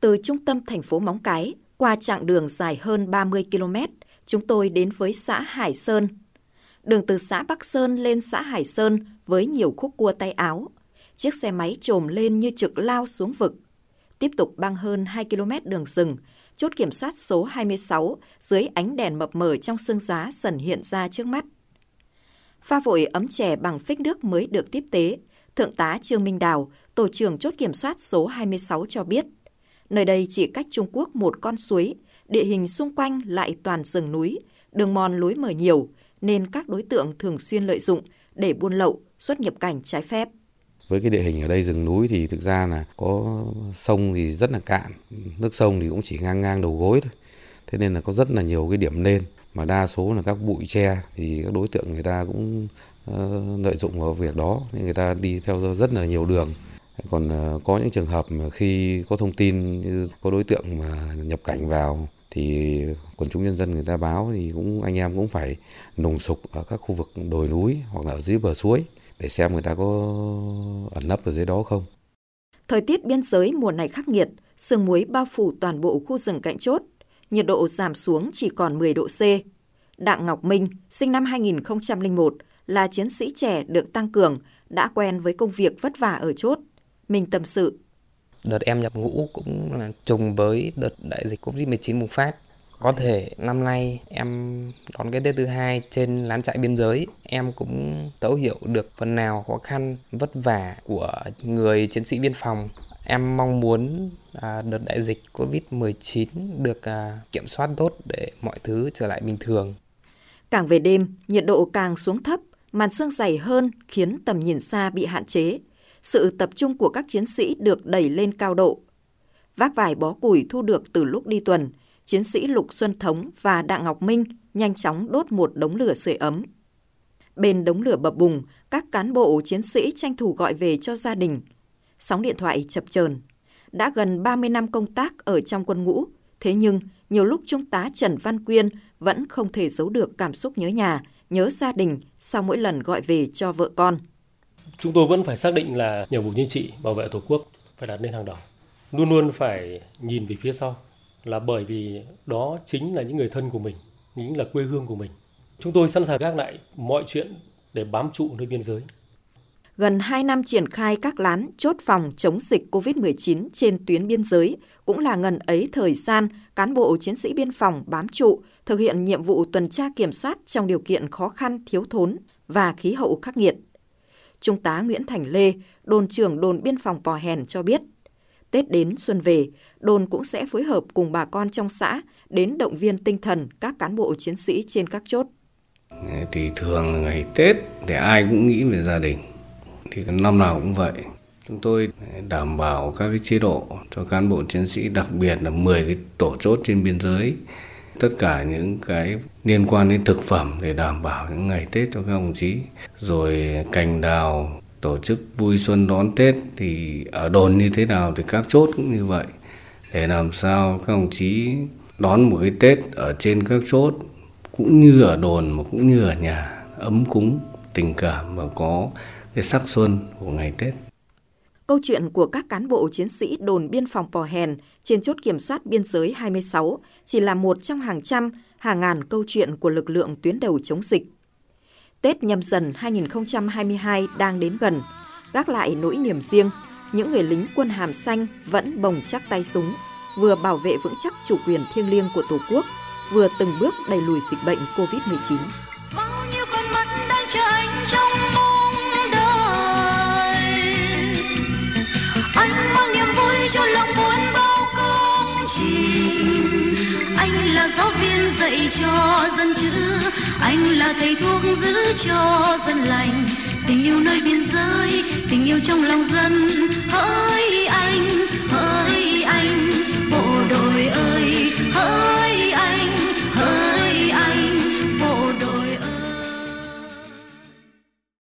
Từ trung tâm thành phố Móng Cái, qua chặng đường dài hơn 30 km, chúng tôi đến với xã Hải Sơn. Đường từ xã Bắc Sơn lên xã Hải Sơn với nhiều khúc cua tay áo. Chiếc xe máy trồm lên như trực lao xuống vực. Tiếp tục băng hơn 2 km đường rừng, chốt kiểm soát số 26 dưới ánh đèn mập mờ trong sương giá dần hiện ra trước mắt. Pha vội ấm chè bằng phích nước mới được tiếp tế, Thượng tá Trương Minh Đào, tổ trưởng chốt kiểm soát số 26 cho biết, nơi đây chỉ cách Trung Quốc một con suối, địa hình xung quanh lại toàn rừng núi, đường mòn lối mở nhiều, nên các đối tượng thường xuyên lợi dụng để buôn lậu, xuất nhập cảnh trái phép. Với cái địa hình ở đây rừng núi thì thực ra là có sông thì rất là cạn, nước sông thì cũng chỉ ngang ngang đầu gối thôi. Thế nên là có rất là nhiều cái điểm lên mà đa số là các bụi tre thì các đối tượng người ta cũng ờ, lợi dụng vào việc đó nên người ta đi theo rất là nhiều đường còn ờ, có những trường hợp mà khi có thông tin như có đối tượng mà nhập cảnh vào thì quần chúng nhân dân người ta báo thì cũng anh em cũng phải nùng sục ở các khu vực đồi núi hoặc là ở dưới bờ suối để xem người ta có ẩn nấp ở dưới đó không. Thời tiết biên giới mùa này khắc nghiệt, sương muối bao phủ toàn bộ khu rừng cạnh chốt, nhiệt độ giảm xuống chỉ còn 10 độ C. Đặng Ngọc Minh, sinh năm 2001, là chiến sĩ trẻ được tăng cường, đã quen với công việc vất vả ở chốt. Mình tâm sự. Đợt em nhập ngũ cũng là trùng với đợt đại dịch Covid-19 bùng phát. Có thể năm nay em đón cái Tết thứ hai trên lán trại biên giới, em cũng thấu hiểu được phần nào khó khăn, vất vả của người chiến sĩ biên phòng. Em mong muốn à, đợt đại dịch Covid-19 được à, kiểm soát tốt để mọi thứ trở lại bình thường. Càng về đêm, nhiệt độ càng xuống thấp, màn sương dày hơn khiến tầm nhìn xa bị hạn chế. Sự tập trung của các chiến sĩ được đẩy lên cao độ. Vác vài bó củi thu được từ lúc đi tuần, chiến sĩ Lục Xuân Thống và Đặng Ngọc Minh nhanh chóng đốt một đống lửa sưởi ấm. Bên đống lửa bập bùng, các cán bộ chiến sĩ tranh thủ gọi về cho gia đình. Sóng điện thoại chập chờn. Đã gần 30 năm công tác ở trong quân ngũ, thế nhưng nhiều lúc Trung tá Trần Văn Quyên vẫn không thể giấu được cảm xúc nhớ nhà, nhớ gia đình sau mỗi lần gọi về cho vợ con. Chúng tôi vẫn phải xác định là nhiệm vụ chính trị bảo vệ Tổ quốc phải đặt lên hàng đầu. Luôn luôn phải nhìn về phía sau là bởi vì đó chính là những người thân của mình, chính là quê hương của mình. Chúng tôi sẵn sàng gác lại mọi chuyện để bám trụ nơi biên giới. Gần 2 năm triển khai các lán chốt phòng chống dịch COVID-19 trên tuyến biên giới cũng là ngần ấy thời gian cán bộ chiến sĩ biên phòng bám trụ thực hiện nhiệm vụ tuần tra kiểm soát trong điều kiện khó khăn, thiếu thốn và khí hậu khắc nghiệt. Trung tá Nguyễn Thành Lê, đồn trưởng đồn biên phòng Pò Hèn cho biết, Tết đến xuân về, đồn cũng sẽ phối hợp cùng bà con trong xã đến động viên tinh thần các cán bộ chiến sĩ trên các chốt. Thì thường ngày Tết thì ai cũng nghĩ về gia đình, thì năm nào cũng vậy. Chúng tôi đảm bảo các cái chế độ cho cán bộ chiến sĩ, đặc biệt là 10 cái tổ chốt trên biên giới tất cả những cái liên quan đến thực phẩm để đảm bảo những ngày Tết cho các đồng chí. Rồi cành đào, tổ chức vui xuân đón Tết thì ở đồn như thế nào thì các chốt cũng như vậy. Để làm sao các đồng chí đón một cái Tết ở trên các chốt, cũng như ở đồn mà cũng như ở nhà, ấm cúng, tình cảm và có cái sắc xuân của ngày Tết. Câu chuyện của các cán bộ chiến sĩ đồn biên phòng Pò Hèn trên chốt kiểm soát biên giới 26 chỉ là một trong hàng trăm, hàng ngàn câu chuyện của lực lượng tuyến đầu chống dịch. Tết nhâm dần 2022 đang đến gần, gác lại nỗi niềm riêng, những người lính quân hàm xanh vẫn bồng chắc tay súng, vừa bảo vệ vững chắc chủ quyền thiêng liêng của Tổ quốc, vừa từng bước đẩy lùi dịch bệnh COVID-19. Cho lòng muốn bao công trình. Anh là giáo viên dạy cho dân chữ, anh là thầy thuốc giữ cho dân lành. Tình yêu nơi biên giới, tình yêu trong lòng dân, hỡi anh hỡi